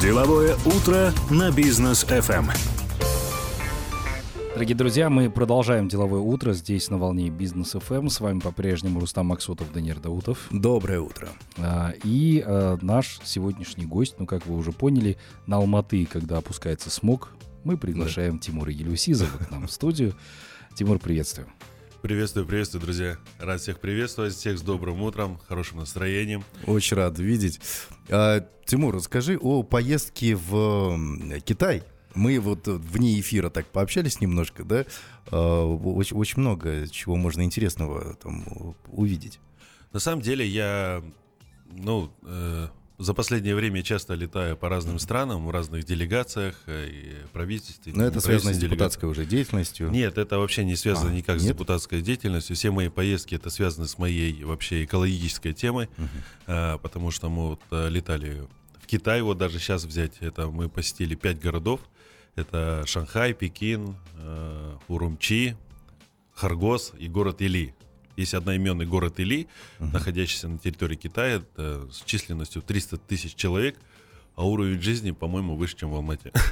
Деловое утро на бизнес FM. Дорогие друзья, мы продолжаем деловое утро здесь на волне Бизнес ФМ. С вами по-прежнему Рустам Максутов, Данир Даутов. Доброе утро. А, И а, наш сегодняшний гость, ну как вы уже поняли, на Алматы, когда опускается смог, мы приглашаем Тимура Елюсизова к нам в студию. Тимур, приветствую. Приветствую, приветствую, друзья. Рад всех приветствовать, всех с добрым утром, хорошим настроением. Очень рад видеть. А, Тимур, расскажи о поездке в Китай. Мы вот вне эфира так пообщались немножко, да? А, Очень, очень много чего можно интересного там увидеть. На самом деле я, ну, э, за последнее время часто летаю по разным странам, в разных делегациях э, и правительстве. Но это связано с депутатской уже деятельностью. Нет, это вообще не связано А, никак с нет? депутатской деятельностью. Все мои поездки это связано с моей вообще экологической темой, а, потому что мы вот а, летали в Китай, вот даже сейчас взять, это мы посетили пять городов. Это Шанхай, Пекин, а, Урумчи, Харгос и город Или. Есть одноименный город Или, находящийся на территории Китая, с численностью 300 тысяч человек, а уровень жизни, по-моему, выше, чем в Алмате.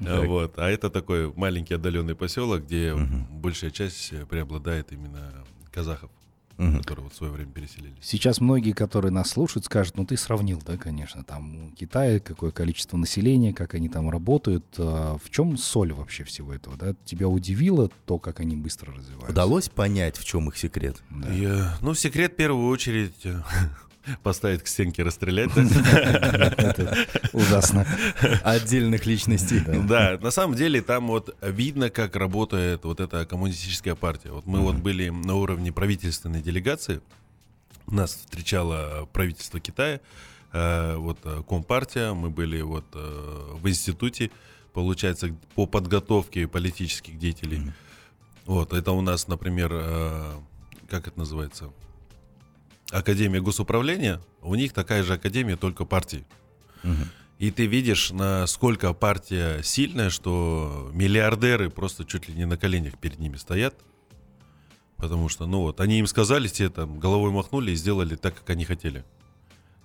Вот. А это такой маленький отдаленный поселок, где большая часть э, преобладает именно казахов, Мгм. которые вот в свое время переселились. Сейчас многие, которые нас слушают, скажут, ну ты сравнил, да, конечно, там у Китая какое количество населения, как они там работают. А В чем соль вообще всего этого, да? Тебя удивило то, как они быстро развиваются? Удалось понять, в чем их секрет? Да. Э, ну, секрет в первую очередь э, поставить к стенке расстрелять. Ужасно. Отдельных личностей. Да, на самом деле там вот видно, как работает вот эта коммунистическая партия. Вот мы вот были на уровне правительственной делегации, нас встречало правительство Китая, э, вот э, Компартия, мы были вот э, в институте, получается, по подготовке политических деятелей. Вот, это у нас, например, как это называется? Академия госуправления, у них такая же академия, только партии. И ты видишь, насколько партия сильная, что миллиардеры просто чуть ли не на коленях перед ними стоят. Потому что, ну вот, они им сказали, те там головой махнули и сделали так, как они хотели.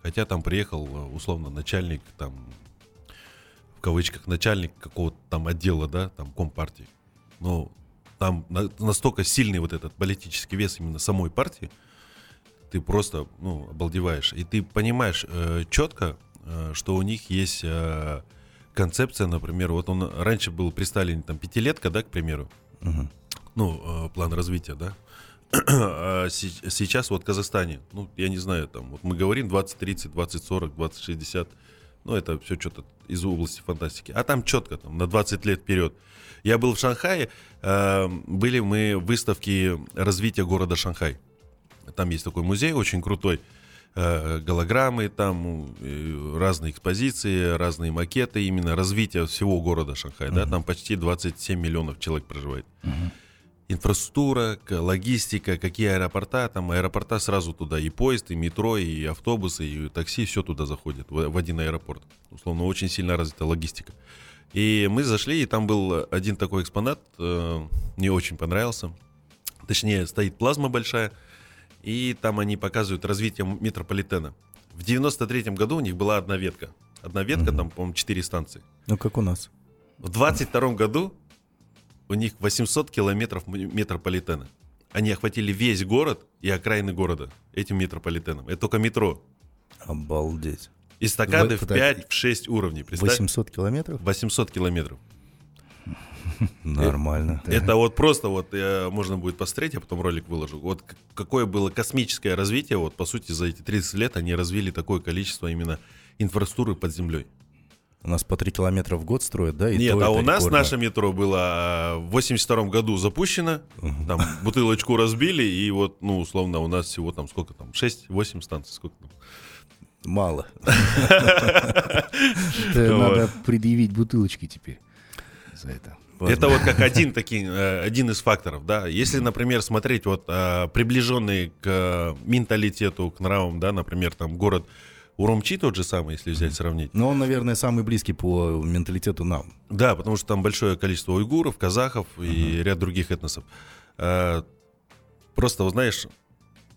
Хотя там приехал, условно, начальник, там, в кавычках, начальник какого-то там отдела, да, там, компартии. Но там на- настолько сильный вот этот политический вес именно самой партии, ты просто, ну, обалдеваешь. И ты понимаешь э, четко, э, что у них есть э, концепция, например, вот он раньше был при Сталине там пятилетка, да, к примеру, Мгм. ну, э, план развития, да. А се- сейчас вот в Казахстане, ну, я не знаю, там, вот мы говорим 2030, 2040, 2060, ну, это все что-то из области фантастики. А там четко, там, на 20 лет вперед. Я был в Шанхае, э, были мы в выставке развития города Шанхай. Там есть такой музей очень крутой, э, голограммы там, разные экспозиции, разные макеты, именно развитие всего города Шанхай, да, там почти 27 миллионов человек проживает инфраструктура, к- логистика, какие аэропорта, там аэропорта сразу туда, и поезд, и метро, и автобусы, и такси, все туда заходит, в, в один аэропорт. Условно, очень сильно развита логистика. И мы зашли, и там был один такой экспонат, э, мне очень понравился. Точнее, стоит плазма большая, и там они показывают развитие метрополитена. В 93 году у них была одна ветка. Одна ветка, там, по-моему, 4 станции. Ну, как у нас. В 22 году у них 800 километров метрополитена. Они охватили весь город и окраины города этим метрополитеном. Это только метро. Обалдеть. Эстакады Вот в так. 5-6 уровней. Представь? 800 километров? 800 километров. Нормально. Это вот просто вот э, можно будет посмотреть, я потом ролик выложу. Вот какое было космическое развитие, вот по сути за эти 30 лет они развили такое количество именно инфраструктуры под землей. У нас по 3 километра в год строят, да? и Нет, а у нас рекордно. наше метро было а, в 82 году запущено, там бутылочку разбили, и вот, ну, условно, у нас всего там сколько там, 6-8 станций, сколько там. Мало. Надо предъявить бутылочки теперь за это. Это вот как один, таки, э, один из факторов, да. Если, например, смотреть вот а, приближенный к э, менталитету, к нравам, да, например, там город Урумчи тот же самый, если взять, сравнить. Но он, наверное, самый близкий по менталитету нам. Да, потому что там большое количество уйгуров, казахов и ряд других этносов. А, Просто, знаешь,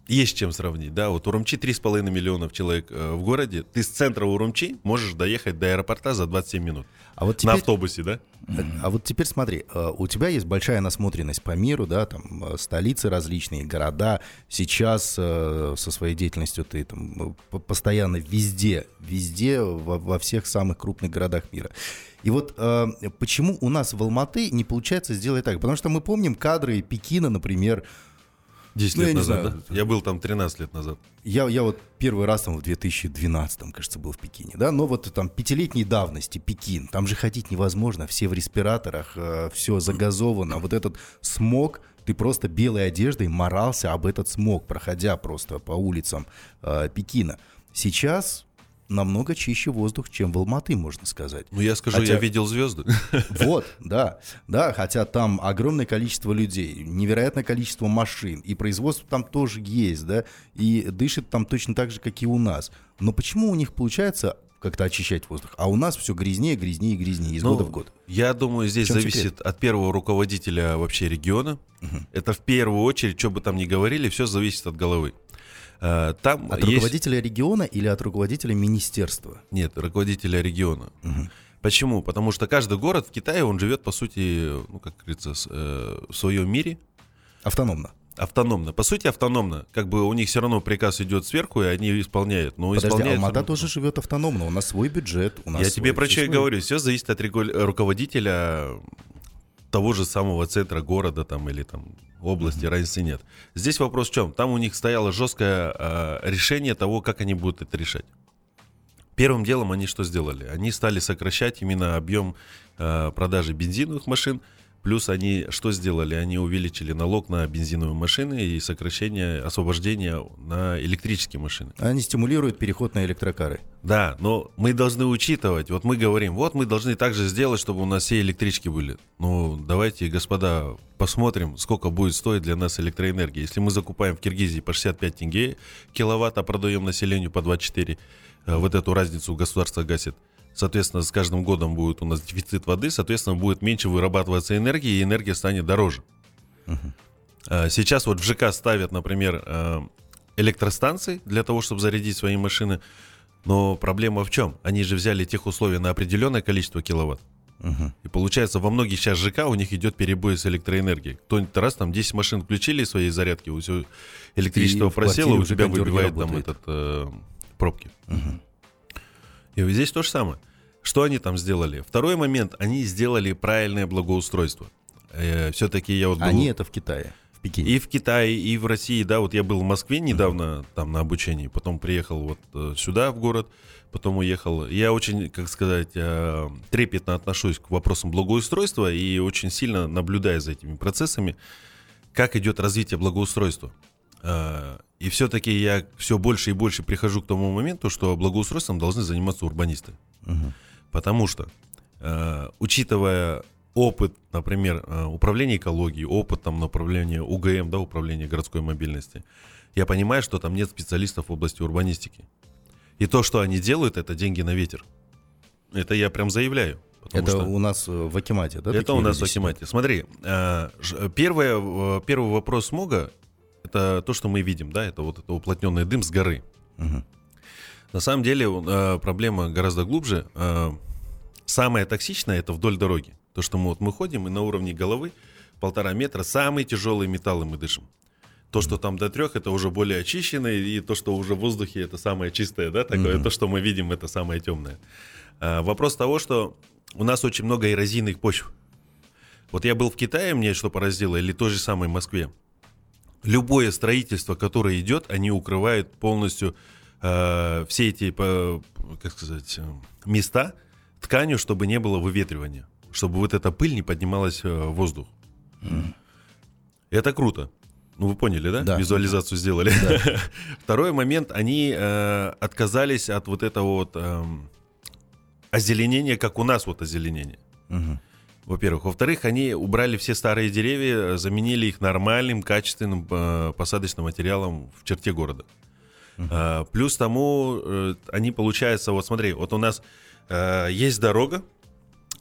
есть чем сравнить, да, вот Урумчи 3,5 миллионов человек э, в городе, ты с центра Урумчи можешь доехать до аэропорта за 27 минут. А вот На теперь, автобусе, да? а вот теперь смотри, э, у тебя есть большая насмотренность по миру, да, там э, столицы различные, города. Сейчас э, со своей деятельностью ты там э, постоянно везде, везде, во, во всех самых крупных городах мира. И вот э, почему у нас в Алматы не получается сделать так? Потому что мы помним кадры Пекина, например, 10 Ну, я лет не назад, знаю. да? Я был там 13 лет назад. Я, я вот первый раз там в 2012, кажется, был в Пекине, да, но вот там пятилетней давности Пекин, там же ходить невозможно, все в респираторах, все загазовано, вот этот смог, ты просто белой одеждой морался об этот смог, проходя просто по улицам э, Пекина. Сейчас намного чище воздух, чем в Алматы, можно сказать. Ну, я скажу, Хотя- я видел звезды. Вот, да, да, хотя там огромное количество людей, невероятное количество машин, и производство там тоже есть, да, и дышит там точно так же, как и у нас. Но почему у них получается как-то очищать воздух, а у нас все грязнее, грязнее, грязнее из Ну, года в год? Я думаю, здесь зависит от первого руководителя вообще региона. Это в первую очередь, что бы там ни говорили, все зависит от головы. Э, Там От есть- руководителя региона или от руководителя министерства? Нет, руководителя региона. Почему? Потому что каждый город в Китае, он живет, по сути, ну, как говорится, э, в своем мире Автономно. автономно. По сути, автономно. Как бы у них все равно приказ идет сверху, и они исполняют. Но Подожди, исполняют Алмата тоже живет автономно, у нас свой бюджет, у нас Я свой- тебе про что и свое. говорю. Все зависит от регу- руководителя того же самого центра города там или там области, разницы нет. Здесь вопрос в чем? Там у них стояло жесткое э, решение того, как они будут это решать. Первым делом они что сделали? Они стали сокращать именно объем э, продажи бензиновых машин. Плюс они что сделали? Они увеличили налог на бензиновые машины и сокращение, освобождение на электрические машины. Они стимулируют переход на электрокары. Да, но мы должны учитывать, вот мы говорим, вот мы должны также сделать, чтобы у нас все электрички были. Ну, давайте, господа, посмотрим, сколько будет стоить для нас электроэнергия. Если мы закупаем в Киргизии по 65 тенге киловатт, а продаем населению по 24, э, вот эту разницу государство гасит. Соответственно, с каждым годом будет у нас дефицит воды, соответственно, будет меньше вырабатываться энергии, и энергия станет дороже. А, Сейчас вот в ЖК ставят, например, э, электростанции для того, чтобы зарядить свои машины. Но проблема в чем? Они же взяли тех условия на определенное количество киловатт. И получается, во многих сейчас ЖК у них идет перебой с электроэнергией. Кто-нибудь раз там 10 машин включили свои зарядки, у всё электричество И просело, у тебя выбивает там этот э, пробки. И вот здесь то же самое. Что они там сделали? Второй момент, они сделали правильное благоустройство. все-таки я вот был... Они это в Китае, в Пекине. И в Китае, и в России, да, вот я был в Москве недавно там на обучении, потом приехал вот э, сюда, в город, потом уехал. Я очень, как сказать, э, трепетно отношусь к вопросам благоустройства и очень сильно наблюдаю за этими процессами, как идет развитие благоустройства. Э, И все-таки я все больше и больше прихожу к тому моменту, что благоустройством должны заниматься урбанисты. Потому что, э, учитывая опыт, например, э, управления экологией, опыт там направления УГМ, да, управления городской мобильности, я понимаю, что там нет специалистов в области урбанистики. И то, что они делают, это деньги на ветер. Это я прям заявляю. Это что- у нас в Акимате, да? это у нас в? Акимате. Смотри, первое, первый вопрос смога это то, что мы видим, да, это вот это уплотненный дым с горы. Мгм. На самом деле э, проблема гораздо глубже. Э, самое токсичное это вдоль дороги. То, что мы вот мы ходим и на уровне головы полтора метра самые тяжелые металлы мы дышим. То, что там до трех, это уже более очищенное, и то, что уже в воздухе, это самое чистое, да, такое, Мгм. то, что мы видим, это самое темное. А, вопрос того, что у нас очень много эрозийных почв. Вот я был в Китае, мне что поразило, или той же самой Москве. Любое строительство, которое идет, они укрывают полностью э, все эти, по- как сказать, э, места тканью, чтобы не было выветривания, чтобы вот эта пыль не поднималась э, в воздух. Это круто. Ну, вы поняли, да? Да. Визуализацию сделали. Второй момент, они э, отказались от вот этого вот эм, озеленения, как у нас вот озеленение. Мгм. Во-первых. Во-вторых, они убрали все старые деревья, заменили их нормальным, качественным э, посадочным материалом в черте города. А, плюс тому, э, они, получается, вот смотри, вот у нас э, есть дорога,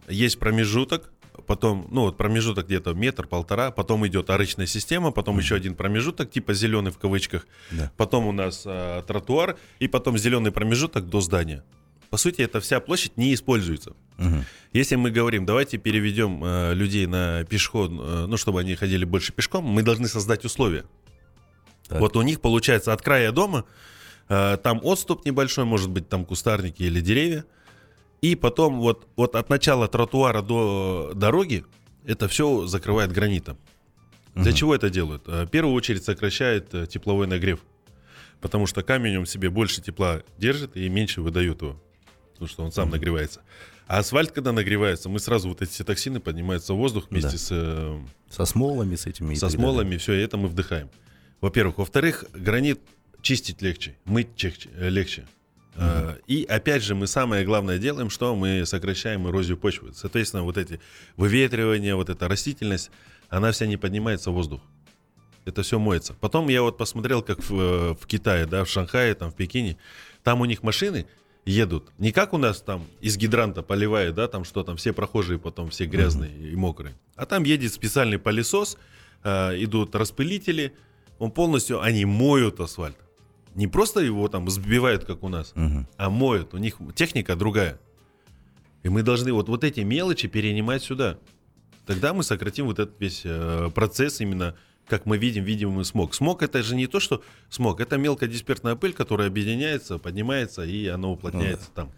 есть промежуток, потом, ну вот промежуток где-то метр-полтора, потом идет арочная система, потом еще один промежуток, типа зеленый в кавычках, Да. потом у нас тротуар, и потом зеленый промежуток до здания. По сути, эта вся площадь не используется. Мгм. Если мы говорим, давайте переведем э, людей на пешеход, э, ну, чтобы они ходили больше пешком, мы должны создать условия. Так. Вот у них получается от края дома, э, там отступ небольшой, может быть, там кустарники или деревья, и потом вот, вот от начала тротуара до дороги это все закрывает гранитом. Для чего это делают? Э, В первую очередь сокращает э, тепловой нагрев, потому что камень он в себе больше тепла держит и меньше выдает его, потому что он сам нагревается. А асфальт, когда нагревается, мы сразу вот эти все токсины поднимаются в воздух вместе Да. с э, Со смолами, с этими. и со далее. смолами, все это мы вдыхаем. Во-первых. Во-вторых, гранит чистить легче, мыть э, легче. Э, И опять же, мы самое главное делаем, что мы сокращаем эрозию почвы. Соответственно, вот эти выветривания, вот эта растительность, она вся не поднимается в воздух. Это все моется. Потом я вот посмотрел, как в, э, в Китае, да, в Шанхае, там, в Пекине. Там у них машины едут. Не как у нас там из гидранта поливают, да, там что там, все прохожие потом все грязные и мокрые. А там едет специальный пылесос, э, идут распылители, он полностью, они моют асфальт. Не просто его там сбивают, как у нас, Мгм. а моют. У них техника другая. И мы должны вот, вот эти мелочи перенимать сюда. Тогда мы сократим вот этот весь э, процесс именно, как мы видим, видимый смог. Смог это же не то, что смог, это мелкодисперсная пыль, которая объединяется, поднимается, и оно уплотняется там.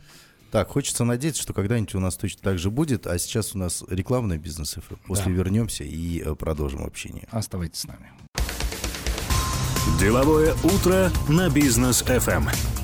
Так, хочется надеяться, что когда-нибудь у нас точно так же будет. А сейчас у нас рекламный бизнес. После Да. вернемся и э, продолжим общение. Оставайтесь с нами. Деловое утро на бизнес FM.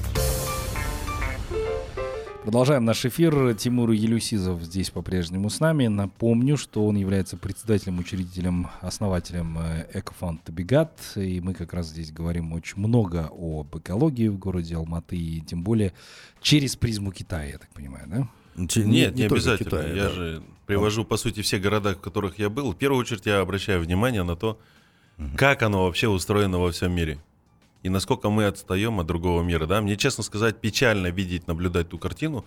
Продолжаем наш эфир. Тимур Елюсизов здесь по-прежнему с нами. Напомню, что он является председателем, учредителем, основателем э, Экофонд Табигат. И мы как раз здесь говорим очень много об экологии в городе Алматы. И тем более через призму Китая, я так понимаю, да? Че- Нет, не, только обязательно. Китая, я да. же привожу, по сути, все города, в которых я был. В первую очередь я обращаю внимание на то, как оно вообще устроено во всем мире. И насколько мы отстаем от другого мира. Да? Мне, честно сказать, печально видеть, наблюдать ту картину,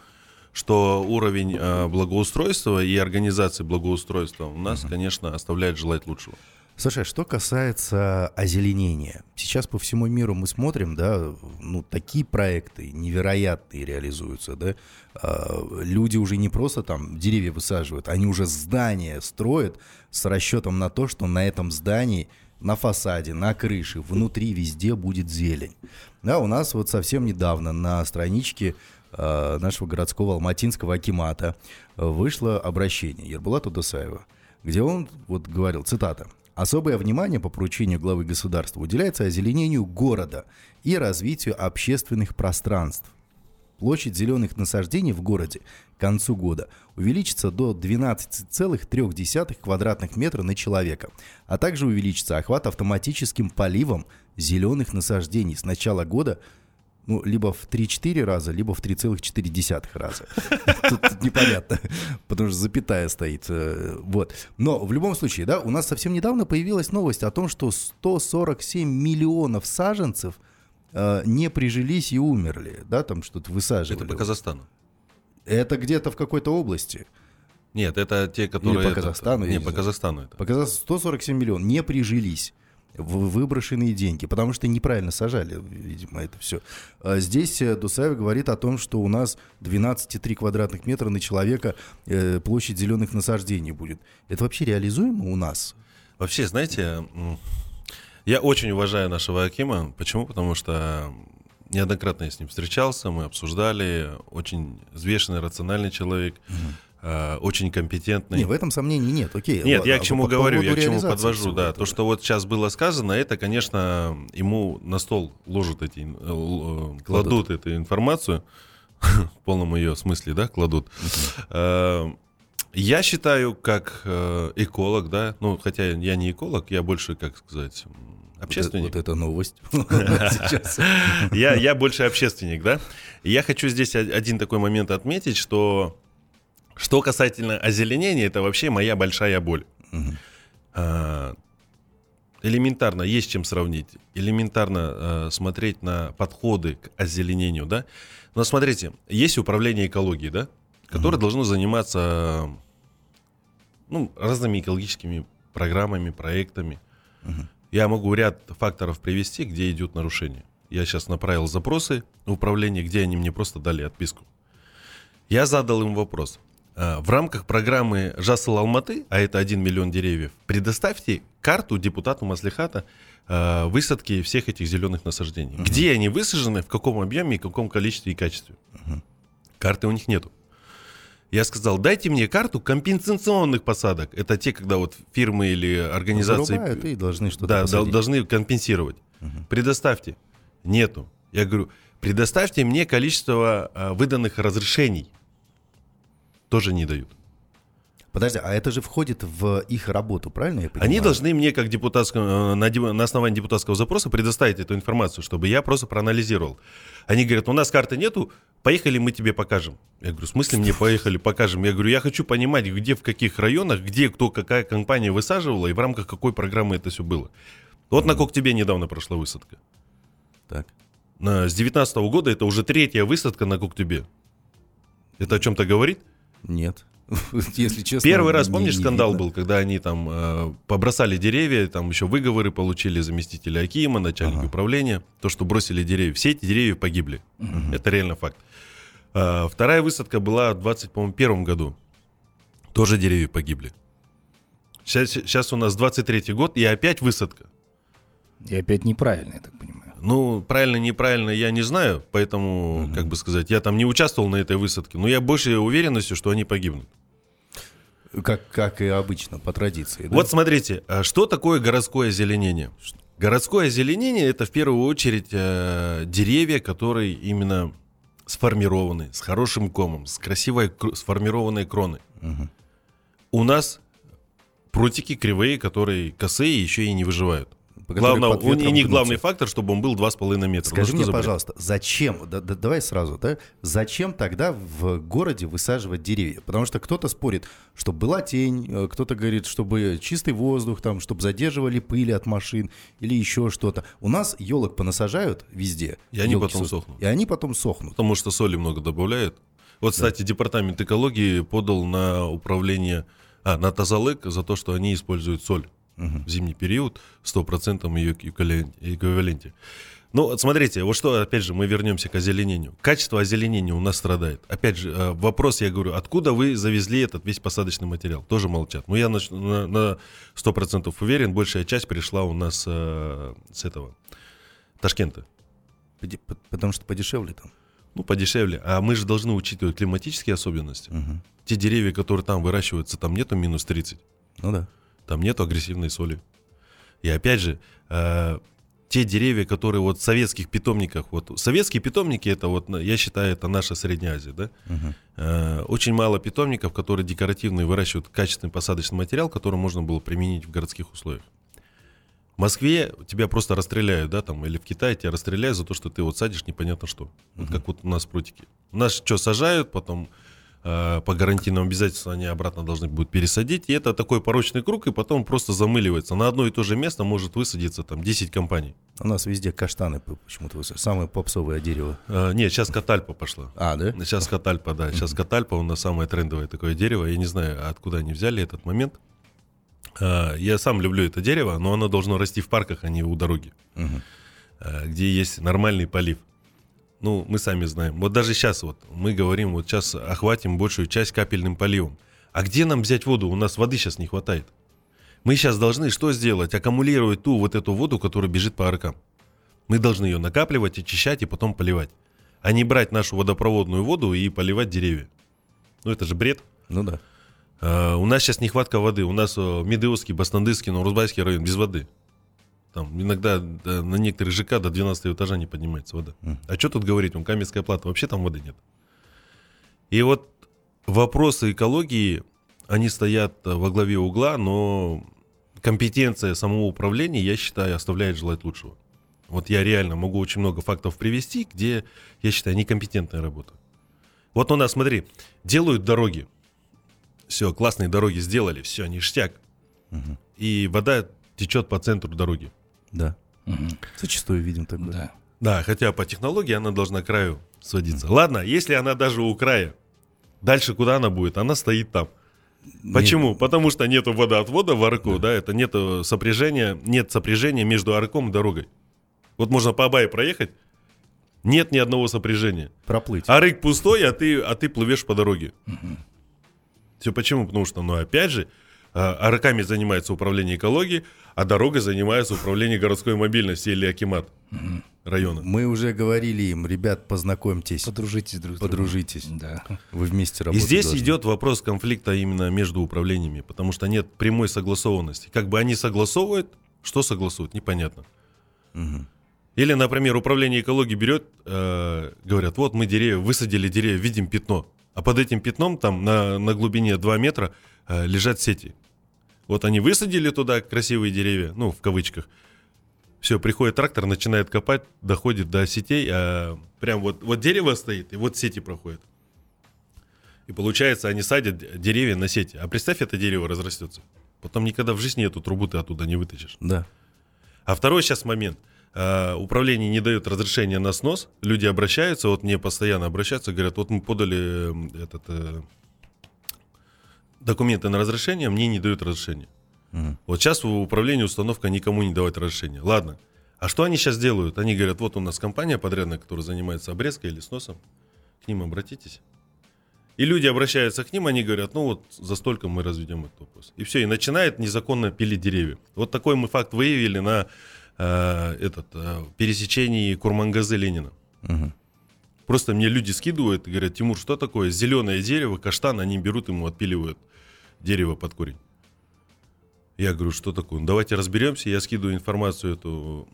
что уровень э, благоустройства и организации благоустройства у нас, конечно, оставляет желать лучшего. Слушай, а что касается озеленения, сейчас по всему миру мы смотрим, да, ну, такие проекты невероятные реализуются, да, А, люди уже не просто там деревья высаживают, они уже здания строят с расчетом на то, что на этом здании на фасаде, на крыше, внутри везде будет зелень. Да, у нас вот совсем недавно на страничке э, нашего городского алматинского акимата вышло обращение Ербулата Досаева, где он вот говорил, цитата, «Особое внимание по поручению главы государства уделяется озеленению города и развитию общественных пространств. Площадь зеленых насаждений в городе к концу года увеличится до 12,3 квадратных метра на человека, а также увеличится охват автоматическим поливом зеленых насаждений с начала года ну, либо в 3-4 раза, либо в 3,4 раза. Тут, тут непонятно, потому что запятая стоит. э, Вот. Но в любом случае, да, у нас совсем недавно появилась новость о том, что 147 миллионов саженцев не прижились и умерли, да, там что-то высаживали. Это по Казахстану. Это где-то в какой-то области. Нет, это те, которые... по этот, Казахстану, я Не, не по. Казахстану это. Показалось 147 миллионов не прижились в выброшенные деньги, потому что неправильно сажали, видимо, это все. А здесь э, Дусаев говорит о том, что у нас 12,3 квадратных метра на человека э, площадь зеленых насаждений будет. Это вообще реализуемо у нас? Вообще, знаете, я очень уважаю нашего Акима. Почему? Потому что неоднократно я с ним встречался, мы обсуждали. Очень взвешенный, рациональный человек, э, очень компетентный. Не, в этом сомнений нет, окей. Нет, Ладно, я а к чему по говорю, я к чему подвожу, да. этого. То, что вот сейчас было сказано, это, конечно, ему на стол ложат эти, э, э, кладут эту информацию, в полном ее смысле, да, кладут. Я считаю, как эколог, да, ну, хотя я не эколог, я больше, как сказать, Вот, общественник. вот это новость сейчас. Я, я больше общественник, да? И я хочу здесь один такой момент отметить, что что касательно озеленения, это вообще моя большая боль. А, элементарно есть чем сравнить. Элементарно э, смотреть на подходы к озеленению, да? Но смотрите, есть управление экологией, да? Которое должно заниматься ну, разными экологическими программами, проектами. Я могу ряд факторов привести, где идет нарушение. Я сейчас направил запросы в управление, где они мне просто дали отписку. Я задал им вопрос. А, В рамках программы Жасыл Алматы, а это 1 миллион деревьев, предоставьте карту депутату Маслихата а, высадки всех этих зеленых насаждений. Где они высажены, в каком объеме, и в каком количестве и качестве. Карты у них нету. Я сказал, дайте мне карту компенсационных посадок. Это те, когда вот фирмы или организации... Зарубают и должны что-то Да, посадить. дол- должны компенсировать. Предоставьте. Нету. Я говорю, предоставьте мне количество а, выданных разрешений. Тоже не дают. Подожди, а это же входит в их работу, правильно я понимаю? Они должны мне, как депутатскому, э, на, основании депутатского запроса, предоставить эту информацию, чтобы я просто проанализировал. Они говорят, у нас карты нету, поехали, мы тебе покажем. Я говорю, в смысле мне поехали, покажем? Я говорю, я хочу понимать, где, в каких районах, где, кто, какая компания высаживала и в рамках какой программы это все было. Вот на Коктебе недавно прошла высадка. Так. С 19 года это уже третья высадка на Коктебе. Это о чем-то говорит? Нет. Если честно. Первый раз, помнишь, не скандал видно. был, когда они там э, побросали деревья, там еще выговоры получили заместителя Акима, начальника Ага. управления, то, что бросили деревья. Все эти деревья погибли. Это реально факт. А, вторая высадка была в 21 году. Тоже деревья погибли. Сейчас, сейчас у нас 23 год, и опять высадка. И опять неправильно, я так понимаю. Ну, правильно, неправильно, я не знаю, поэтому, как бы сказать, я там не участвовал на этой высадке, но я больше уверенностью, что они погибнут. Как, как и обычно, по традиции. да? Вот смотрите, а что такое городское озеленение? Городское озеленение это в первую очередь э, деревья, которые именно сформированы, с хорошим комом, с красивой кр- сформированной кроной. Мгм. У нас прутики кривые, которые косые, еще и не выживают. Главное, у них главный фактор, чтобы он был 2,5 метра. Ну, Скажи что мне, пожалуйста, зачем, да- да- давай сразу, да, зачем тогда в городе высаживать деревья? Потому что кто-то спорит, чтобы была тень, э, кто-то говорит, чтобы чистый воздух, там, чтобы задерживали пыли от машин или еще что-то. У нас елок понасажают везде. И они потом сос- сохнут. И они потом сохнут. Потому что соли много добавляют. Вот, кстати, департамент экологии подал на управление, а, на Тазалык за то, что они используют соль в зимний период в 100% ее эквивален- эквиваленте. Ну, вот смотрите, вот что, опять же, мы вернемся к озеленению. Качество озеленения у нас страдает. Опять же, э, вопрос, я говорю, откуда вы завезли этот весь посадочный материал? Тоже молчат. Но я нач- на, на 100% уверен, большая часть пришла у нас э, с этого, Ташкента. Потому что подешевле там. Ну, подешевле. А мы же должны учитывать климатические особенности. Мгм. Те деревья, которые там выращиваются, там нету минус 30. Ну да. Там нету агрессивной соли. И опять же, э, те деревья, которые вот в советских питомниках, вот советские питомники, это вот, я считаю, это наша Средняя Азия, да? Мгм. Э, очень мало питомников, которые декоративные, выращивают качественный посадочный материал, который можно было применить в городских условиях. В Москве тебя просто расстреляют, да, там, или в Китае тебя расстреляют за то, что ты вот садишь непонятно что. Вот как вот у нас прутики. У нас что, сажают, потом по гарантийному обязательству они обратно должны будут пересадить, и это такой порочный круг, и потом просто замыливается. На одно и то же место может высадиться там 10 компаний. У нас везде каштаны почему-то высаживают. Самое попсовое дерево. Э, нет, сейчас катальпа пошла. А, да? Сейчас катальпа, да. Сейчас катальпа у нас самое трендовое такое дерево. Я не знаю, откуда они взяли этот момент. А, Я сам люблю это дерево, но оно должно расти в парках, а не у дороги, а, где есть нормальный полив. Ну, мы сами знаем. Вот даже сейчас вот мы говорим, вот сейчас охватим большую часть капельным поливом. А где нам взять воду? У нас воды сейчас не хватает. Мы сейчас должны что сделать? Аккумулировать ту вот эту воду, которая бежит по аркам. Мы должны ее накапливать, очищать и потом поливать. А не брать нашу водопроводную воду и поливать деревья. Ну это же бред. Ну да. А, у нас сейчас нехватка воды. У нас э, Медеузский, Бастандырский, Нурузбайский район без воды. Там иногда да, на некоторых ЖК до 12 этажа не поднимается вода. Мгм. А что тут говорить? Он Каменская плата. Вообще там воды нет. И вот вопросы экологии, они стоят э, во главе угла, но компетенция самого управления, я считаю, оставляет желать лучшего. Вот я реально могу очень много фактов привести, где, я считаю, некомпетентная работа. Вот у нас, смотри, делают дороги. Все, классные дороги сделали, все, ништяк. Мгм. И вода течет по центру дороги. Да. Мгм. Зачастую видим такое. Да. Да, хотя по технологии она должна к краю сводиться. Ладно, если она даже у края, дальше куда она будет? Она стоит там. Почему? Потому что нету водоотвода в арку, да, это нет сопряжения, нет сопряжения между арком и дорогой. Вот можно по Абае проехать, нет ни одного сопряжения. Проплыть. Арык пустой, а ты, а ты плывешь по дороге. Все почему? Потому что, ну, опять же, а, арыками занимается управление экологией, а дорогой занимается управление городской мобильности или Акимат района. Мы уже говорили им, ребят, познакомьтесь, Подружитесь друг с другом. подружитесь. Да. Вы вместе И работать здесь должны. идет вопрос конфликта именно между управлениями, потому что нет прямой согласованности. Как бы они согласовывают, что согласуют, непонятно. Мгм. Или, например, управление экологии берет, э, говорят, вот мы деревья, высадили деревья, видим пятно. А под этим пятном там на, на глубине 2 метра э, лежат сети. Вот они высадили туда красивые деревья, ну, в кавычках. Все, приходит трактор, начинает копать, доходит до сетей, а прям вот, вот дерево стоит, и вот сети проходят. И получается, они садят деревья на сети. А представь, это дерево разрастется. Потом никогда в жизни эту трубу ты оттуда не вытащишь. Да. А второй сейчас момент. А, Управление не дает разрешения на снос. Люди обращаются, вот мне постоянно обращаются, говорят, вот мы подали м, этот, э, документы на разрешение, мне не дают разрешения. Мгм. Вот сейчас в управлении установка никому не давать разрешения. Ладно. А что они сейчас делают? Они говорят, вот у нас компания подрядная, которая занимается обрезкой или сносом. К ним обратитесь. И люди обращаются к ним, они говорят, ну вот за столько мы разведем этот вопрос. И все, и начинает незаконно пилить деревья. Вот такой мы факт выявили на э, этот, э, пересечении Курмангазы Ленина. Мгм. Просто мне люди скидывают и говорят, Тимур, что такое? Зеленое дерево, каштан, они берут ему, отпиливают дерево под корень. Я говорю, что такое? Ну, давайте разберемся. Я скидываю информацию эту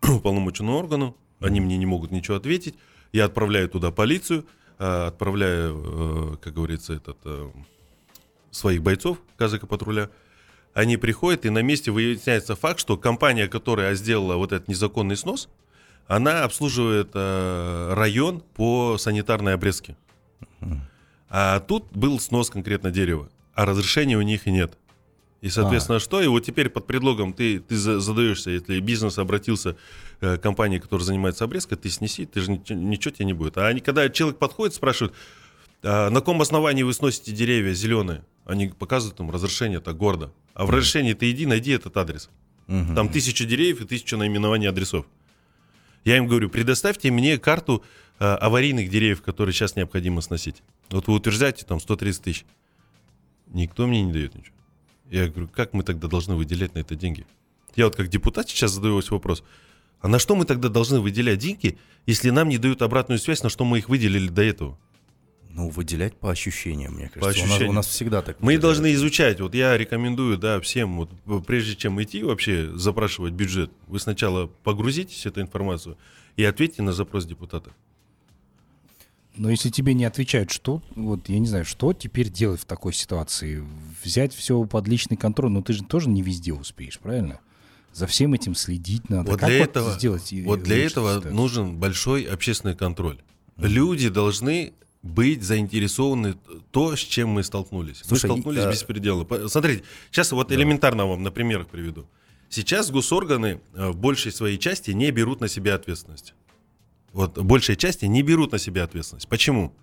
уполномоченному органу. Они мне не могут ничего ответить. Я отправляю туда полицию, э, отправляю, как говорится, этот, своих бойцов казака патруля. Они приходят, и на месте выясняется факт, что компания, которая сделала вот этот незаконный снос, она обслуживает э, район по санитарной обрезке. А тут был снос конкретно дерева, а разрешения у них и нет. И, соответственно, что? И вот теперь под предлогом ты, ты за- задаешься, если бизнес обратился э, к компании, которая занимается обрезкой, ты снеси, ты же ничего, ничего тебе не будет. А они, когда человек подходит, спрашивают, «А на каком основании вы сносите деревья зеленые? Они показывают им разрешение, так гордо. А в разрешении ты иди, найди этот адрес. Мгм. Там тысяча деревьев и тысяча наименований адресов. Я им говорю, предоставьте мне карту э, аварийных деревьев, которые сейчас необходимо сносить. Вот вы утверждаете там 130 тысяч. Никто мне не дает ничего. Я говорю, как мы тогда должны выделять на это деньги? Я вот как депутат сейчас задаюсь вопрос. А на что мы тогда должны выделять деньги, если нам не дают обратную связь, на что мы их выделили до этого? Ну, выделять по ощущениям, мне кажется. По У нас- У, ощущениям. нас, всегда так. Мы выделяют. должны изучать. Вот я рекомендую, да, всем, вот, прежде чем идти вообще запрашивать бюджет, вы сначала погрузитесь в эту информацию и ответьте на запрос депутата. Но если тебе не отвечают, что, вот я не знаю, что теперь делать в такой ситуации? Взять все под личный контроль, но ты же тоже не везде успеешь, правильно? За всем этим следить надо. Вот Как для вот этого, сделать вот для этого ситуацию? нужен большой общественный контроль. Люди должны быть заинтересованы то, с чем мы столкнулись. Слушай, мы столкнулись а- без предела. Смотрите, сейчас вот элементарно вам на примерах приведу. Сейчас госорганы э, в большей своей части не берут на себя ответственность. Вот в большей части не берут на себя ответственность. Почему?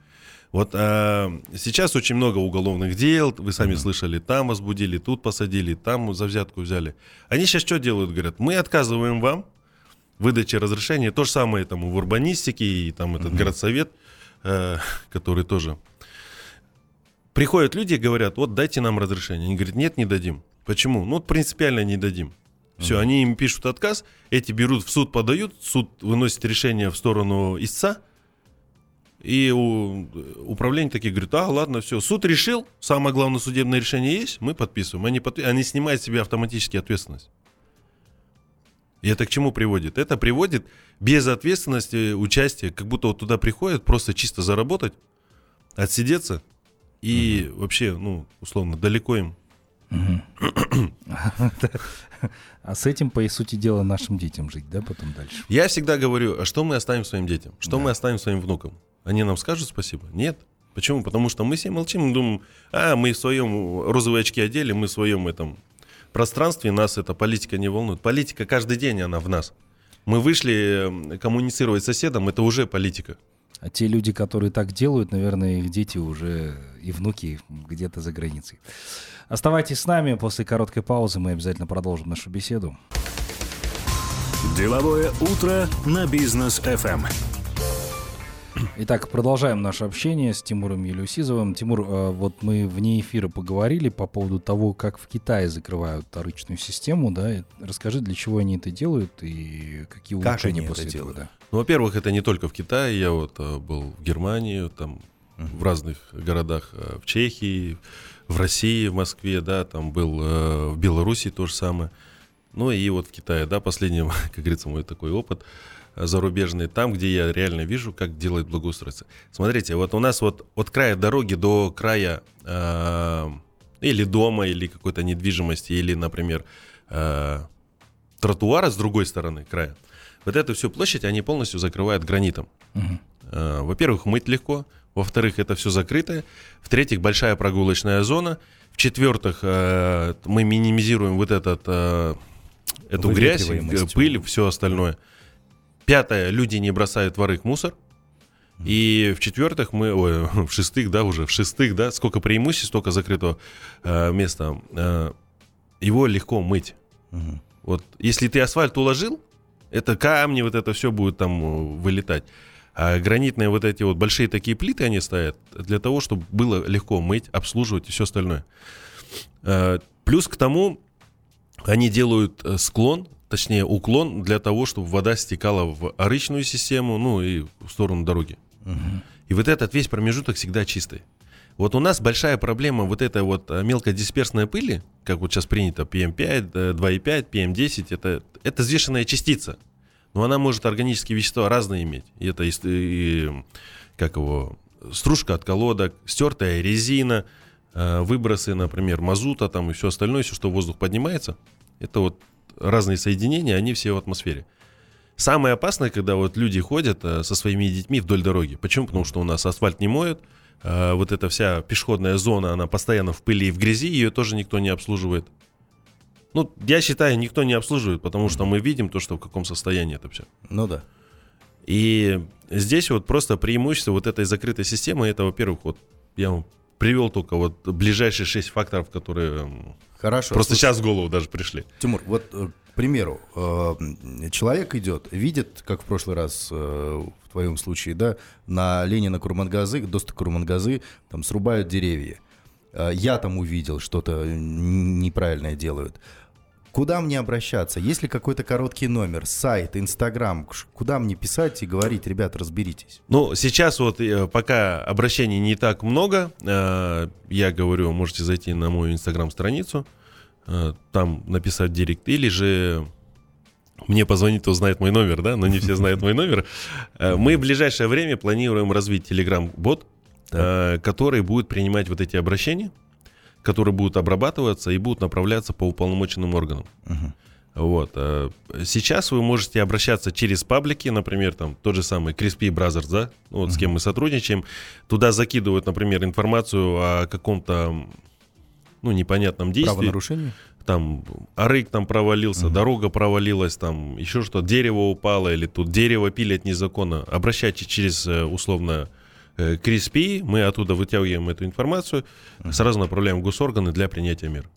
Вот а, сейчас очень много уголовных дел, вы сами слышали, там возбудили, тут посадили, там за взятку взяли. Они сейчас что делают? Говорят, мы отказываем вам в выдаче разрешения. То же самое там в урбанистике и там этот городсовет, э, который тоже. Приходят люди и говорят, вот дайте нам разрешение. Они говорят, нет, не дадим. Почему? Ну, вот принципиально не дадим. Все, они им пишут отказ, эти берут в суд, подают, суд выносит решение в сторону истца, и у, управление такие говорят, а, ладно, все, суд решил, самое главное судебное решение есть, мы подписываем. Они, подпи- они снимают с себя автоматически ответственность. И это к чему приводит? Это приводит без ответственности участия, как будто вот туда приходят просто чисто заработать, отсидеться и вообще, ну, условно, далеко им. А с этим, по сути дела, нашим детям жить, да, потом дальше? Я всегда говорю, а что мы оставим своим детям? Что мы оставим своим внукам? Они нам скажут спасибо? Нет. Почему? Потому что мы все молчим, мы думаем, а, мы в своем розовые очки одели, мы в своем этом пространстве, нас эта политика не волнует. Политика каждый день, она в нас. Мы вышли коммуницировать с соседом, это уже политика. А те люди, которые так делают, наверное, их дети уже и внуки где-то за границей. Оставайтесь с нами. После короткой паузы мы обязательно продолжим нашу беседу. Деловое утро на бизнес FM. Итак, продолжаем наше общение с Тимуром Елюсизовым. Тимур, э, вот мы вне эфира поговорили по поводу того, как в Китае закрывают рыночную систему, да? Расскажи, для чего они это делают и какие Как улучшения они это после этого, делают? да? Ну, во-первых, это не только в Китае. Я вот э, был в Германии, там в разных городах, э, в Чехии, в России, в Москве, да, там был в Беларуси то же самое. Ну и вот в Китае, да, последний, как говорится, мой такой опыт зарубежный, там, где я реально вижу, как делают благоустройство. Смотрите, вот у нас вот от края дороги до края э, или дома, или какой-то недвижимости, или, например, э, тротуара с другой стороны края, вот эту всю площадь они полностью закрывают гранитом. Мгм. Э, Во-первых, мыть легко. Во-вторых, это все закрытое. В-третьих, большая прогулочная зона. В-четвертых, э, мы минимизируем вот этот, э, эту грязь, пыль, все остальное. Пятое, люди не бросают во рык мусор. И в-четвертых, мы, ой, в шестых, да, уже, в шестых, да, сколько преимуществ, столько закрытого э, места. Э, его легко мыть. Мгм. Вот если ты асфальт уложил, это камни, вот это все будет там э, вылетать. А гранитные вот эти вот большие такие плиты они ставят для того, чтобы было легко мыть, обслуживать и все остальное. Э, Плюс к тому, они делают э, склон, точнее уклон для того, чтобы вода стекала в рычную систему, ну и в сторону дороги. И вот этот весь промежуток всегда чистый. Вот у нас большая проблема вот этой вот э, мелкодисперсной пыли, как вот сейчас принято PM5, э, 2,5, PM10, это, это взвешенная частица. Но она может органические вещества разные иметь. И это и, и, как его, стружка от колодок, стертая резина, э, выбросы, например, мазута там и все остальное, все, что воздух поднимается. Это вот разные соединения, они все в атмосфере. Самое опасное, когда вот люди ходят э, со своими детьми вдоль дороги. Почему? Потому что у нас асфальт не моют, э, вот эта вся пешеходная зона, она постоянно в пыли и в грязи, ее тоже никто не обслуживает. Ну, я считаю, никто не обслуживает, потому что мы видим то, что в каком состоянии это все. Ну да. И здесь вот просто преимущество вот этой закрытой системы, это, во-первых, вот я вам привел только вот ближайшие шесть факторов, которые Хорошо. просто Слушай, сейчас в голову даже пришли. Тимур, вот, э, к примеру, э, человек идет, видит, как в прошлый раз э, в твоем случае, да, на Ленина Курмангазы, Доста Курмангазы, там срубают деревья. Я там увидел, что-то неправильное делают. Куда мне обращаться? Есть ли какой-то короткий номер, сайт, инстаграм? Куда мне писать и говорить, ребят, разберитесь? Ну, сейчас вот э, пока обращений не так много, э, я говорю, можете зайти на мою инстаграм-страницу, э, там написать директ, или же мне позвонить, кто знает мой номер, да, но не все знают мой номер. Мы в ближайшее время планируем развить телеграм-бот, э, который будет принимать вот эти обращения, которые будут обрабатываться и будут направляться по уполномоченным органам. Вот. э, Сейчас вы можете обращаться через паблики, например, там тот же самый Crispy Brothers, да, ну, вот с кем мы сотрудничаем. Туда закидывают, например, информацию о каком-то ну, непонятном действии. Правонарушение? Там арык там провалился, дорога провалилась, там еще что, дерево упало, или тут дерево пилят незаконно. Обращайтесь через, э, условно, э, Crispy, мы оттуда вытягиваем эту информацию, сразу направляем в госорганы для принятия мер.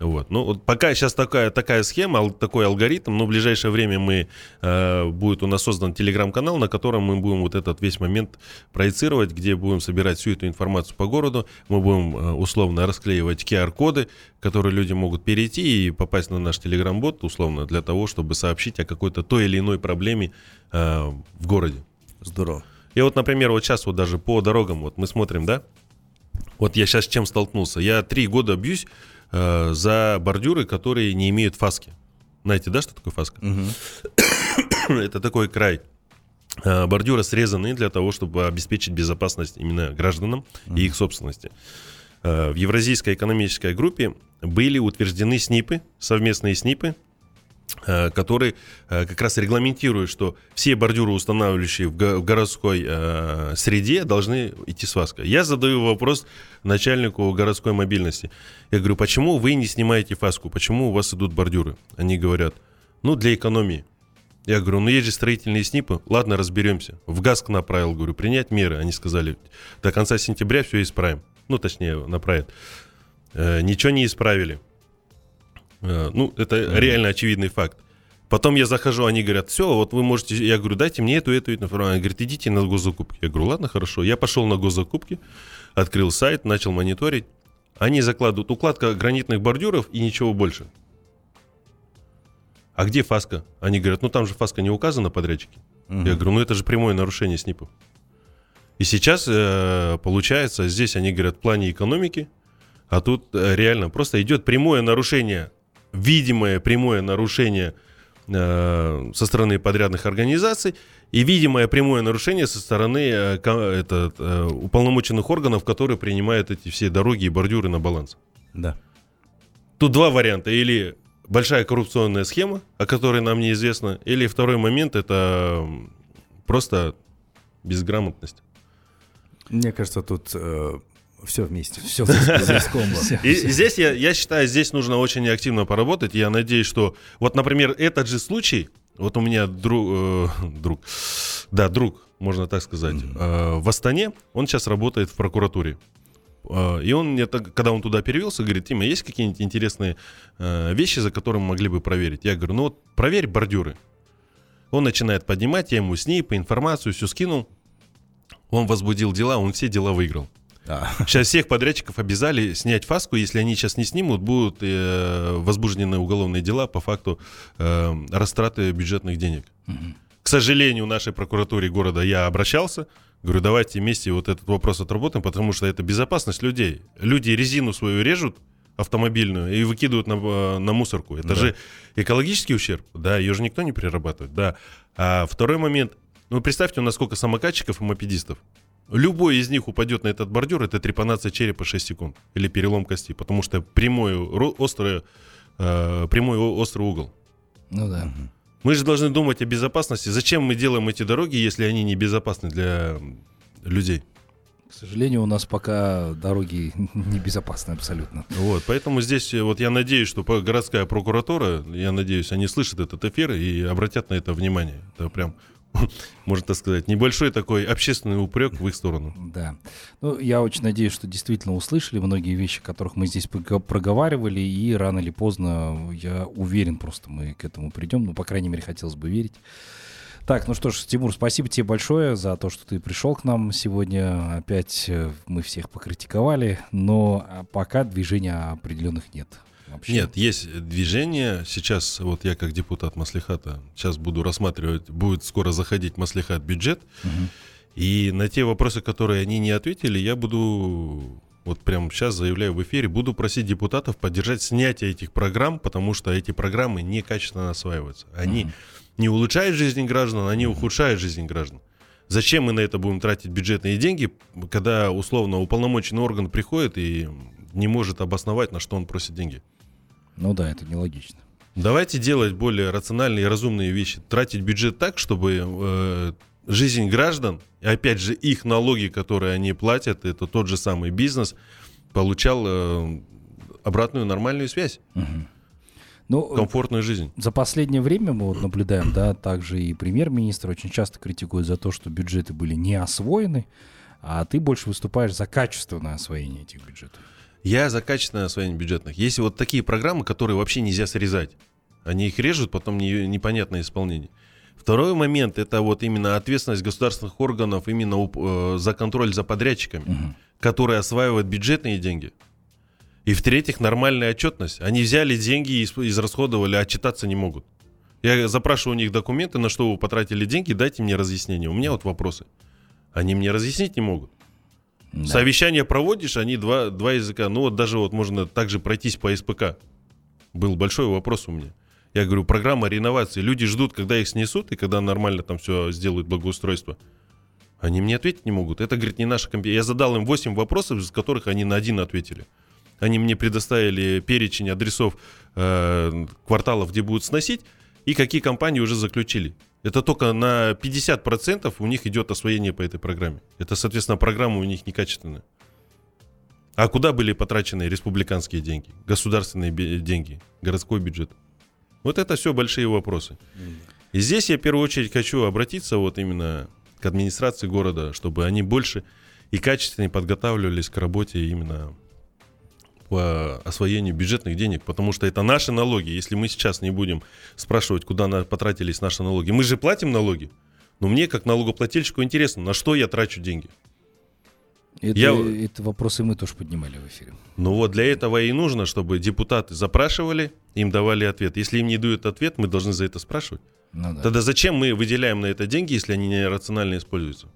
Вот. Ну, вот пока сейчас такая, такая схема, такой алгоритм, но в ближайшее время мы, э, будет у нас создан телеграм-канал, на котором мы будем вот этот весь момент проецировать, где будем собирать всю эту информацию по городу, мы будем э, условно расклеивать QR-коды, которые люди могут перейти и попасть на наш телеграм-бот, условно, для того, чтобы сообщить о какой-то той или иной проблеме э, в городе. Здорово. И вот, например, вот сейчас вот даже по дорогам, вот мы смотрим, да, вот я сейчас с чем столкнулся. Я три года бьюсь э, за бордюры, которые не имеют фаски. Знаете, да, что такое фаска? Это такой край. э, Бордюры срезаны для того, чтобы обеспечить безопасность именно гражданам и их собственности. Э, В Евразийской экономической группе были утверждены СНИПы, совместные СНИПы, э, которые э, как раз регламентируют, что все бордюры, устанавливающие в го- в городской э, среде, должны идти с фаской. Я задаю вопрос начальнику городской мобильности. Я говорю, почему вы не снимаете фаску? Почему у вас идут бордюры? Они говорят, ну, для экономии. Я говорю, ну есть же строительные СНИПы, ладно, разберемся. В ГАСК направил, говорю, принять меры. Они сказали, до конца сентября все исправим. Ну, точнее, направят. Ничего не исправили. Э, ну, это mm-hmm. реально очевидный факт. Потом я захожу, они говорят, все, вот вы можете... Я говорю, дайте мне эту, эту, эту информацию. Они говорят, идите на госзакупки. Я говорю, ладно, хорошо. Я пошел на госзакупки, открыл сайт, начал мониторить. Они закладывают укладка гранитных бордюров и ничего больше. А где фаска? Они говорят, ну там же фаска не указана подрядчике. Угу. Я говорю, ну это же прямое нарушение СНИПов. И сейчас, э, получается, здесь они говорят в плане экономики, а тут э, реально просто идет прямое нарушение, видимое прямое нарушение э, со стороны подрядных организаций и видимое прямое нарушение со стороны э, этот, э, уполномоченных органов, которые принимают эти все дороги и бордюры на баланс. Да. Тут два варианта. Или большая коррупционная схема, о которой нам неизвестно, или второй момент это просто безграмотность. Мне кажется, тут э, все вместе. Все здесь И здесь, я, я считаю, здесь нужно очень активно поработать. Я надеюсь, что... Вот, например, этот же случай... Вот у меня друг... Э, друг да, друг, можно так сказать. Mm-hmm. Э, в Астане. Он сейчас работает в прокуратуре. Э, и он мне, когда он туда перевелся, говорит, Тима, есть какие-нибудь интересные э, вещи, за которыми могли бы проверить? Я говорю, ну вот проверь бордюры. Он начинает поднимать, я ему с ней по информацию все скинул. Он возбудил дела, он все дела выиграл. А. Сейчас всех подрядчиков обязали снять фаску. Если они сейчас не снимут, будут э, возбуждены уголовные дела по факту э, растраты бюджетных денег. Угу. К сожалению, в нашей прокуратуре города я обращался. Говорю, давайте вместе вот этот вопрос отработаем, потому что это безопасность людей. Люди резину свою режут, автомобильную и выкидывают на, э, на мусорку. Это да. же экологический ущерб, да, ее же никто не перерабатывает, да. А второй момент, ну представьте, у нас сколько самокатчиков и мопедистов. Любой из них упадет на этот бордюр, это трепанация черепа 6 секунд или перелом кости, потому что прямой, острый, э, прямой острый угол. Ну да. Мы же должны думать о безопасности. Зачем мы делаем эти дороги, если они не безопасны для людей? К сожалению, у нас пока дороги небезопасны абсолютно. Вот, поэтому здесь э, вот я надеюсь, что городская прокуратура, я надеюсь, они слышат этот эфир и обратят на это внимание. Это прям можно так сказать, небольшой такой общественный упрек в их сторону. Да. Ну, я очень надеюсь, что действительно услышали многие вещи, которых мы здесь проговаривали, и рано или поздно, я уверен, просто мы к этому придем. Ну, по крайней мере, хотелось бы верить. Так, ну что ж, Тимур, спасибо тебе большое за то, что ты пришел к нам сегодня. Опять э, мы всех покритиковали, но а, пока движения определенных нет вообще? Нет, есть движение. Сейчас вот я как депутат Маслихата сейчас буду рассматривать, будет скоро заходить Маслихат бюджет. Угу. И на те вопросы, которые они не ответили, я буду вот прямо сейчас заявляю в эфире, буду просить депутатов поддержать снятие этих программ, потому что эти программы некачественно осваиваются. Они угу. не улучшают жизнь граждан, они ухудшают жизнь граждан. Зачем мы на это будем тратить бюджетные деньги, когда условно уполномоченный орган приходит и не может обосновать, на что он просит деньги? Ну да, это нелогично. Давайте делать более рациональные и разумные вещи. Тратить бюджет так, чтобы э, жизнь граждан, и опять же их налоги, которые они платят, это тот же самый бизнес, получал э, обратную нормальную связь. Угу. Ну, комфортную жизнь. За последнее время мы вот наблюдаем, да, также и премьер-министр очень часто критикует за то, что бюджеты были не освоены, а ты больше выступаешь за качественное освоение этих бюджетов. Я за качественное освоение бюджетных. Есть вот такие программы, которые вообще нельзя срезать. Они их режут, потом не, непонятное исполнение. Второй момент это вот именно ответственность государственных органов именно э, за контроль за подрядчиками, угу. которые осваивают бюджетные деньги. И в-третьих, нормальная отчетность. Они взяли деньги и израсходовали, а отчитаться не могут. Я запрашиваю у них документы, на что вы потратили деньги, дайте мне разъяснение. У меня вот вопросы. Они мне разъяснить не могут. Да. Совещание проводишь, они два, два языка. Ну вот даже вот можно также пройтись по СПК. Был большой вопрос у меня. Я говорю, программа реновации. Люди ждут, когда их снесут, и когда нормально там все сделают благоустройство. Они мне ответить не могут. Это, говорит, не наша компетенция. Я задал им 8 вопросов, из которых они на один ответили. Они мне предоставили перечень адресов э, кварталов, где будут сносить, и какие компании уже заключили. Это только на 50% у них идет освоение по этой программе. Это, соответственно, программа у них некачественная. А куда были потрачены республиканские деньги, государственные деньги, городской бюджет? Вот это все большие вопросы. И здесь я в первую очередь хочу обратиться вот именно к администрации города, чтобы они больше и качественнее подготавливались к работе именно по освоению бюджетных денег, потому что это наши налоги. Если мы сейчас не будем спрашивать, куда потратились наши налоги, мы же платим налоги, но мне как налогоплательщику интересно, на что я трачу деньги. Это, Я- это вопросы мы тоже поднимали в эфире. Ну вот для этого и нужно, чтобы депутаты запрашивали, им давали ответ. Если им не дают ответ, мы должны за это спрашивать. Ну да. Тогда зачем мы выделяем на это деньги, если они нерационально используются?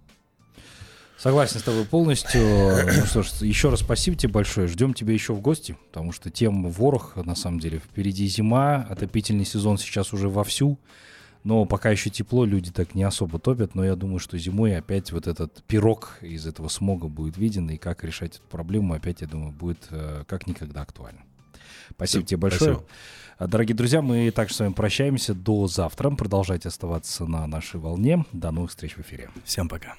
Согласен с тобой полностью. Ну что ж, еще раз спасибо тебе большое. Ждем тебя еще в гости, потому что тем ворох, на самом деле. Впереди зима, отопительный сезон сейчас уже вовсю. Но пока еще тепло, люди так не особо топят. Но я думаю, что зимой опять вот этот пирог из этого смога будет виден. И как решать эту проблему, опять, я думаю, будет э, как никогда актуально. Спасибо тебе большое. Спасибо. А, Дорогие друзья, мы также с вами прощаемся до завтра. Продолжайте оставаться на нашей волне. До новых встреч в эфире. Всем пока.